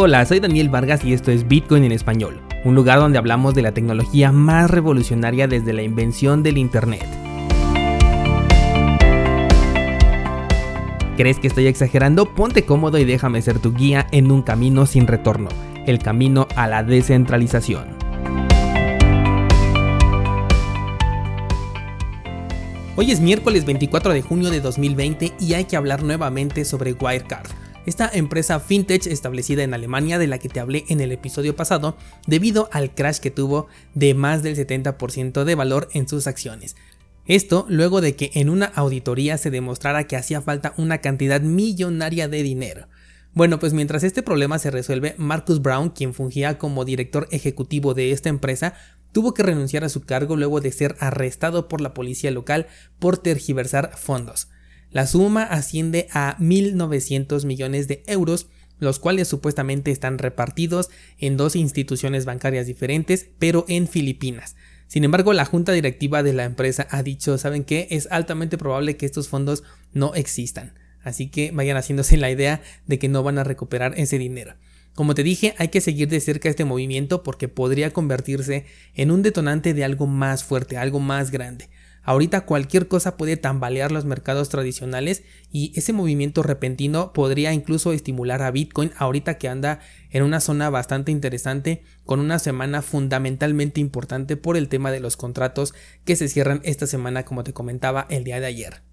Hola, soy Daniel Vargas y esto es Bitcoin en español, un lugar donde hablamos de la tecnología más revolucionaria desde la invención del Internet. ¿Crees que estoy exagerando? Ponte cómodo y déjame ser tu guía en un camino sin retorno, el camino a la descentralización. Hoy es miércoles 24 de junio de 2020 y hay que hablar nuevamente sobre Wirecard esta empresa fintech establecida en Alemania de la que te hablé en el episodio pasado debido al crash que tuvo de más del 70% de valor en sus acciones. Esto luego de que en una auditoría se demostrara que hacía falta una cantidad millonaria de dinero. Bueno, pues mientras este problema se resuelve, Marcus Brown, quien fungía como director ejecutivo de esta empresa, tuvo que renunciar a su cargo luego de ser arrestado por la policía local por tergiversar fondos. La suma asciende a 1.900 millones de euros, los cuales supuestamente están repartidos en dos instituciones bancarias diferentes, pero en Filipinas. Sin embargo, la junta directiva de la empresa ha dicho, ¿saben qué? Es altamente probable que estos fondos no existan. Así que vayan haciéndose la idea de que no van a recuperar ese dinero. Como te dije, hay que seguir de cerca este movimiento porque podría convertirse en un detonante de algo más fuerte, algo más grande. Ahorita cualquier cosa puede tambalear los mercados tradicionales y ese movimiento repentino podría incluso estimular a Bitcoin ahorita que anda en una zona bastante interesante con una semana fundamentalmente importante por el tema de los contratos que se cierran esta semana como te comentaba el día de ayer.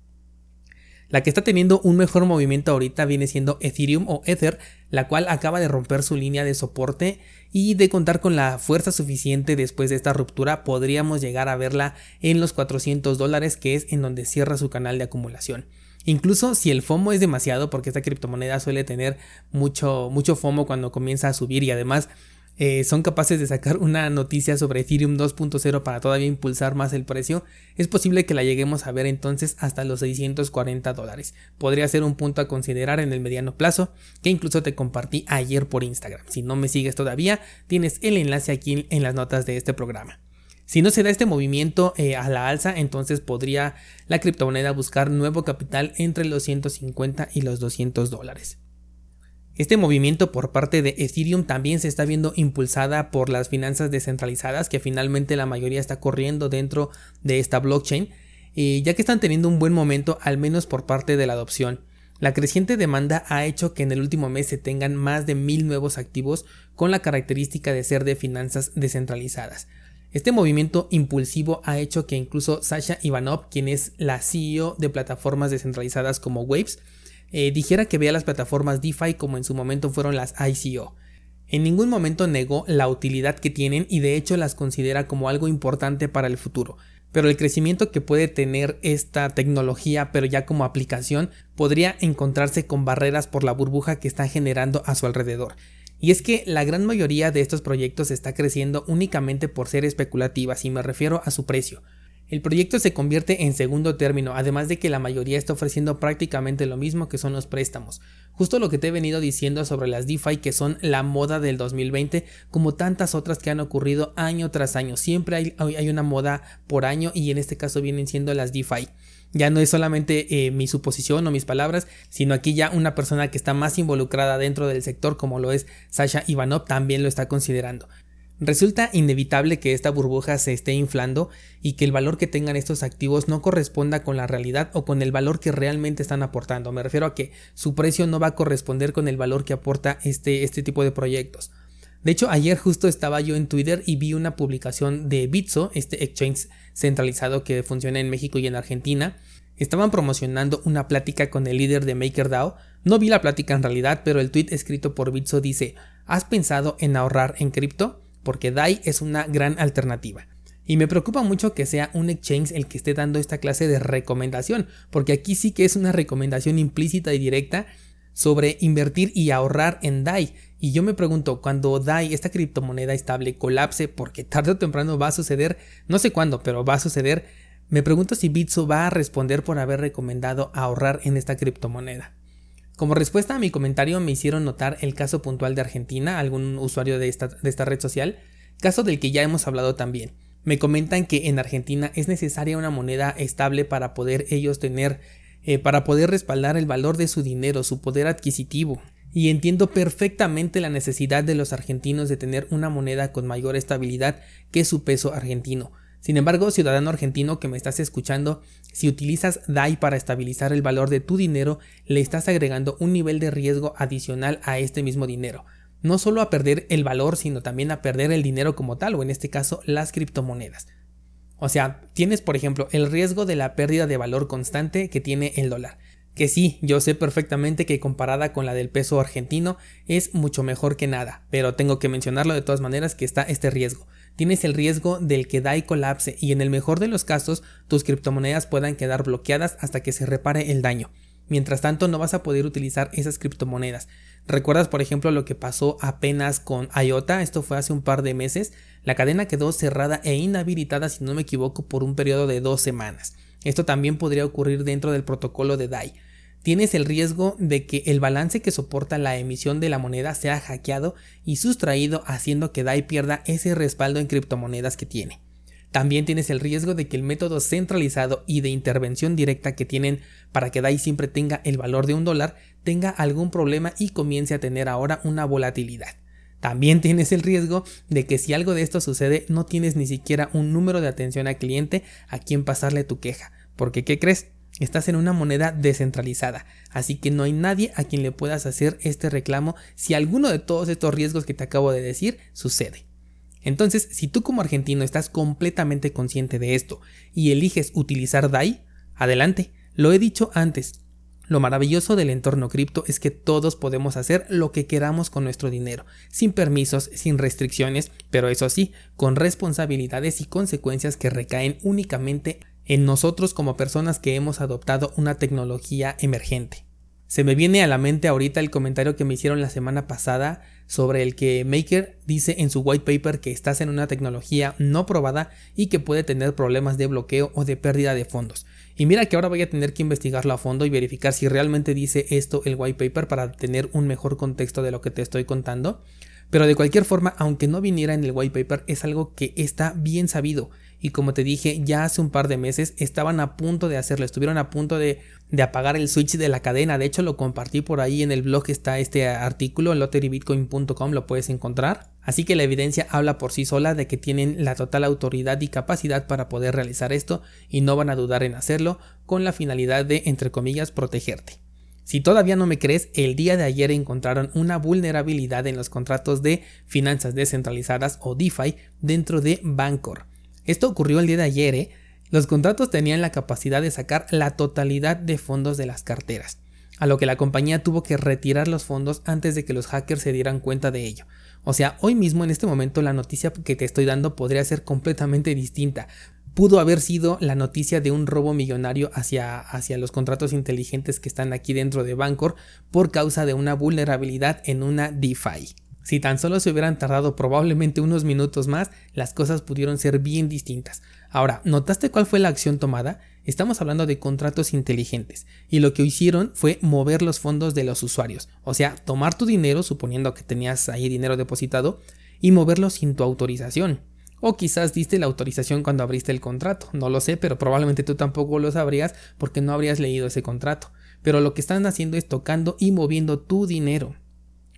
La que está teniendo un mejor movimiento ahorita viene siendo Ethereum o Ether, la cual acaba de romper su línea de soporte y de contar con la fuerza suficiente después de esta ruptura podríamos llegar a verla en los 400 dólares que es en donde cierra su canal de acumulación. Incluso si el FOMO es demasiado, porque esta criptomoneda suele tener mucho, mucho FOMO cuando comienza a subir y además eh, son capaces de sacar una noticia sobre Ethereum 2.0 para todavía impulsar más el precio, es posible que la lleguemos a ver entonces hasta los 640 dólares. Podría ser un punto a considerar en el mediano plazo, que incluso te compartí ayer por Instagram. Si no me sigues todavía, tienes el enlace aquí en las notas de este programa. Si no se da este movimiento eh, a la alza, entonces podría la criptomoneda buscar nuevo capital entre los 150 y los 200 dólares. Este movimiento por parte de Ethereum también se está viendo impulsada por las finanzas descentralizadas, que finalmente la mayoría está corriendo dentro de esta blockchain, y ya que están teniendo un buen momento, al menos por parte de la adopción. La creciente demanda ha hecho que en el último mes se tengan más de mil nuevos activos con la característica de ser de finanzas descentralizadas. Este movimiento impulsivo ha hecho que incluso Sasha Ivanov, quien es la CEO de plataformas descentralizadas como Waves, eh, dijera que vea las plataformas DeFi como en su momento fueron las ICO. En ningún momento negó la utilidad que tienen y de hecho las considera como algo importante para el futuro. Pero el crecimiento que puede tener esta tecnología, pero ya como aplicación, podría encontrarse con barreras por la burbuja que está generando a su alrededor. Y es que la gran mayoría de estos proyectos está creciendo únicamente por ser especulativas y me refiero a su precio. El proyecto se convierte en segundo término, además de que la mayoría está ofreciendo prácticamente lo mismo que son los préstamos. Justo lo que te he venido diciendo sobre las DeFi que son la moda del 2020, como tantas otras que han ocurrido año tras año. Siempre hay, hay una moda por año y en este caso vienen siendo las DeFi. Ya no es solamente eh, mi suposición o mis palabras, sino aquí ya una persona que está más involucrada dentro del sector, como lo es Sasha Ivanov, también lo está considerando. Resulta inevitable que esta burbuja se esté inflando y que el valor que tengan estos activos no corresponda con la realidad o con el valor que realmente están aportando. Me refiero a que su precio no va a corresponder con el valor que aporta este, este tipo de proyectos. De hecho, ayer justo estaba yo en Twitter y vi una publicación de Bitso, este exchange centralizado que funciona en México y en Argentina. Estaban promocionando una plática con el líder de MakerDAO. No vi la plática en realidad, pero el tweet escrito por Bitso dice: ¿Has pensado en ahorrar en cripto? Porque DAI es una gran alternativa. Y me preocupa mucho que sea un exchange el que esté dando esta clase de recomendación, porque aquí sí que es una recomendación implícita y directa sobre invertir y ahorrar en DAI. Y yo me pregunto, cuando DAI, esta criptomoneda estable, colapse, porque tarde o temprano va a suceder, no sé cuándo, pero va a suceder, me pregunto si Bitso va a responder por haber recomendado ahorrar en esta criptomoneda. Como respuesta a mi comentario me hicieron notar el caso puntual de Argentina, algún usuario de esta, red social, caso del que ya hemos hablado también. Me comentan que en Argentina es necesaria una moneda estable para poder ellos tener, eh, para poder respaldar el valor de su dinero, su poder adquisitivo. y entiendo perfectamente la necesidad de los argentinos de tener una moneda con mayor estabilidad que su peso argentino. Sin embargo, ciudadano argentino que me estás escuchando, si utilizas DAI para estabilizar el valor de tu dinero, le estás agregando un nivel de riesgo adicional a este mismo dinero. No solo a perder el valor, sino también a perder el dinero como tal, o en este caso las criptomonedas. O sea, tienes por ejemplo el riesgo de la pérdida de valor constante que tiene el dólar. Que sí, yo sé perfectamente que comparada con la del peso argentino es mucho mejor que nada, pero tengo que mencionarlo de todas maneras que está este riesgo tienes el riesgo del que DAI colapse y en el mejor de los casos tus criptomonedas puedan quedar bloqueadas hasta que se repare el daño. Mientras tanto no vas a poder utilizar esas criptomonedas. ¿Recuerdas por ejemplo lo que pasó apenas con IOTA? Esto fue hace un par de meses. La cadena quedó cerrada e inhabilitada si no me equivoco por un periodo de dos semanas. Esto también podría ocurrir dentro del protocolo de DAI tienes el riesgo de que el balance que soporta la emisión de la moneda sea hackeado y sustraído haciendo que DAI pierda ese respaldo en criptomonedas que tiene. También tienes el riesgo de que el método centralizado y de intervención directa que tienen para que DAI siempre tenga el valor de un dólar tenga algún problema y comience a tener ahora una volatilidad. También tienes el riesgo de que si algo de esto sucede no tienes ni siquiera un número de atención al cliente a quien pasarle tu queja. Porque ¿qué crees? Estás en una moneda descentralizada, así que no hay nadie a quien le puedas hacer este reclamo si alguno de todos estos riesgos que te acabo de decir sucede. Entonces, si tú como argentino estás completamente consciente de esto y eliges utilizar DAI, adelante. Lo he dicho antes, lo maravilloso del entorno cripto es que todos podemos hacer lo que queramos con nuestro dinero, sin permisos, sin restricciones, pero eso sí, con responsabilidades y consecuencias que recaen únicamente en nosotros como personas que hemos adoptado una tecnología emergente. Se me viene a la mente ahorita el comentario que me hicieron la semana pasada sobre el que Maker dice en su white paper que estás en una tecnología no probada y que puede tener problemas de bloqueo o de pérdida de fondos. Y mira que ahora voy a tener que investigarlo a fondo y verificar si realmente dice esto el white paper para tener un mejor contexto de lo que te estoy contando. Pero de cualquier forma, aunque no viniera en el white paper, es algo que está bien sabido. Y como te dije ya hace un par de meses estaban a punto de hacerlo, estuvieron a punto de, apagar el switch de la cadena, de hecho lo compartí por ahí en el blog está este artículo en lotterybitcoin.com lo puedes encontrar, así que la evidencia habla por sí sola de que tienen la total autoridad y capacidad para poder realizar esto y no van a dudar en hacerlo con la finalidad de entre comillas protegerte. Si todavía no me crees, el día de ayer encontraron una vulnerabilidad en los contratos de finanzas descentralizadas o DeFi dentro de Bancor. Esto ocurrió el día de ayer, ¿eh? Los contratos tenían la capacidad de sacar la totalidad de fondos de las carteras, a lo que la compañía tuvo que retirar los fondos antes de que los hackers se dieran cuenta de ello. O sea, hoy mismo en este momento la noticia que te estoy dando podría ser completamente distinta. Pudo haber sido la noticia de un robo millonario hacia, hacia los contratos inteligentes que están aquí dentro de Bancor por causa de una vulnerabilidad en una DeFi. Si tan solo se hubieran tardado probablemente unos minutos más, las cosas pudieron ser bien distintas. Ahora, ¿notaste cuál fue la acción tomada? Estamos hablando de contratos inteligentes, y lo que hicieron fue mover los fondos de los usuarios, o sea, tomar tu dinero, suponiendo que tenías ahí dinero depositado, y moverlo sin tu autorización. O quizás diste la autorización cuando abriste el contrato, no lo sé, pero probablemente tú tampoco lo sabrías porque no habrías leído ese contrato. Pero lo que están haciendo es tocando y moviendo tu dinero.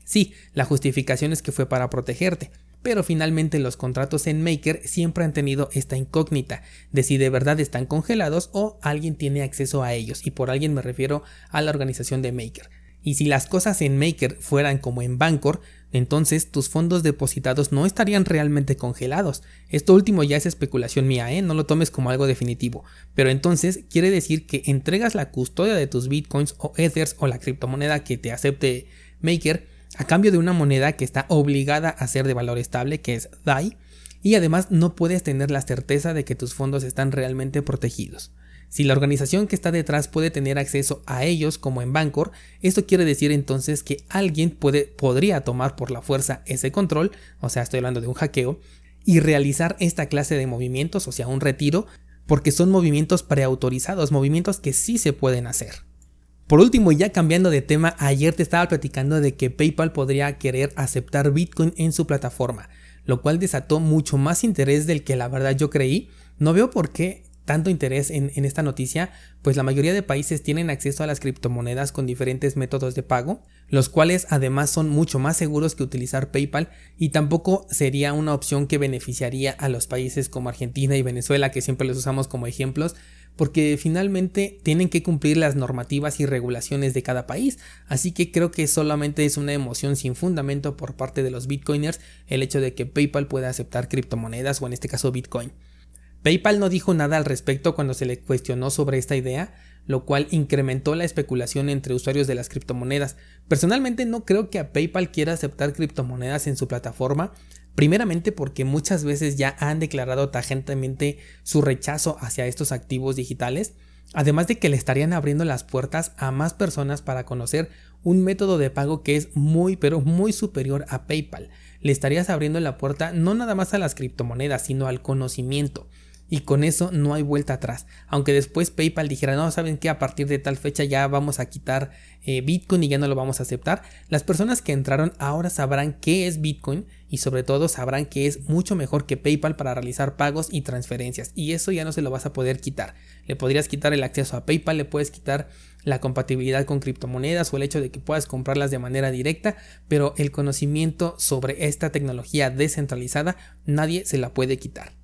Sí, la justificación es que fue para protegerte, pero finalmente los contratos en Maker siempre han tenido esta incógnita de si de verdad están congelados o alguien tiene acceso a ellos, y por alguien me refiero a la organización de Maker. Y si las cosas en Maker fueran como en Bancor, entonces tus fondos depositados no estarían realmente congelados. Esto último ya es especulación mía, ¿eh? no lo tomes como algo definitivo. Pero entonces quiere decir que entregas la custodia de tus bitcoins o ethers o la criptomoneda que te acepte Maker a cambio de una moneda que está obligada a ser de valor estable, que es DAI, y además no puedes tener la certeza de que tus fondos están realmente protegidos. Si la organización que está detrás puede tener acceso a ellos como en Bancor, esto quiere decir entonces que alguien puede, podría tomar por la fuerza ese control, o sea, estoy hablando de un hackeo, y realizar esta clase de movimientos, o sea, un retiro, porque son movimientos preautorizados, movimientos que sí se pueden hacer. Por último, ya cambiando de tema, ayer te estaba platicando de que PayPal podría querer aceptar Bitcoin en su plataforma, lo cual desató mucho más interés del que la verdad yo creí. No veo por qué tanto interés en, esta noticia? Pues la mayoría de países tienen acceso a las criptomonedas con diferentes métodos de pago, los cuales además son mucho más seguros que utilizar PayPal y tampoco sería una opción que beneficiaría a los países como Argentina y Venezuela, que siempre los usamos como ejemplos, porque finalmente tienen que cumplir las normativas y regulaciones de cada país, así que creo que solamente es una emoción sin fundamento por parte de los bitcoiners el hecho de que PayPal pueda aceptar criptomonedas o en este caso Bitcoin. PayPal no dijo nada al respecto cuando se le cuestionó sobre esta idea, lo cual incrementó la especulación entre usuarios de las criptomonedas. Personalmente no creo que a PayPal quiera aceptar criptomonedas en su plataforma, primeramente porque muchas veces ya han declarado tajantemente su rechazo hacia estos activos digitales, además de que le estarían abriendo las puertas a más personas para conocer un método de pago que es muy pero muy superior a PayPal. Le estarías abriendo la puerta no nada más a las criptomonedas, sino al conocimiento y con eso no hay vuelta atrás. Aunque después PayPal dijera, no, saben que a partir de tal fecha ya vamos a quitar eh, Bitcoin y ya no lo vamos a aceptar, las personas que entraron ahora sabrán qué es Bitcoin y sobre todo sabrán que es mucho mejor que PayPal para realizar pagos y transferencias y eso ya no se lo vas a poder quitar. Le podrías quitar el acceso a PayPal, le puedes quitar la compatibilidad con criptomonedas o el hecho de que puedas comprarlas de manera directa, pero el conocimiento sobre esta tecnología descentralizada nadie se la puede quitar.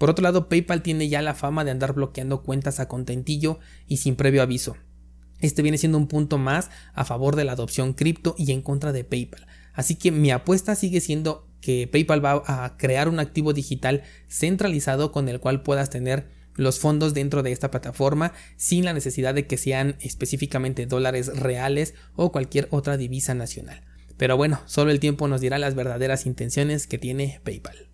Por otro lado, PayPal tiene ya la fama de andar bloqueando cuentas a contentillo y sin previo aviso. Este viene siendo un punto más a favor de la adopción cripto y en contra de PayPal. Así que mi apuesta sigue siendo que PayPal va a crear un activo digital centralizado con el cual puedas tener los fondos dentro de esta plataforma sin la necesidad de que sean específicamente dólares reales o cualquier otra divisa nacional. Pero bueno, solo el tiempo nos dirá las verdaderas intenciones que tiene PayPal.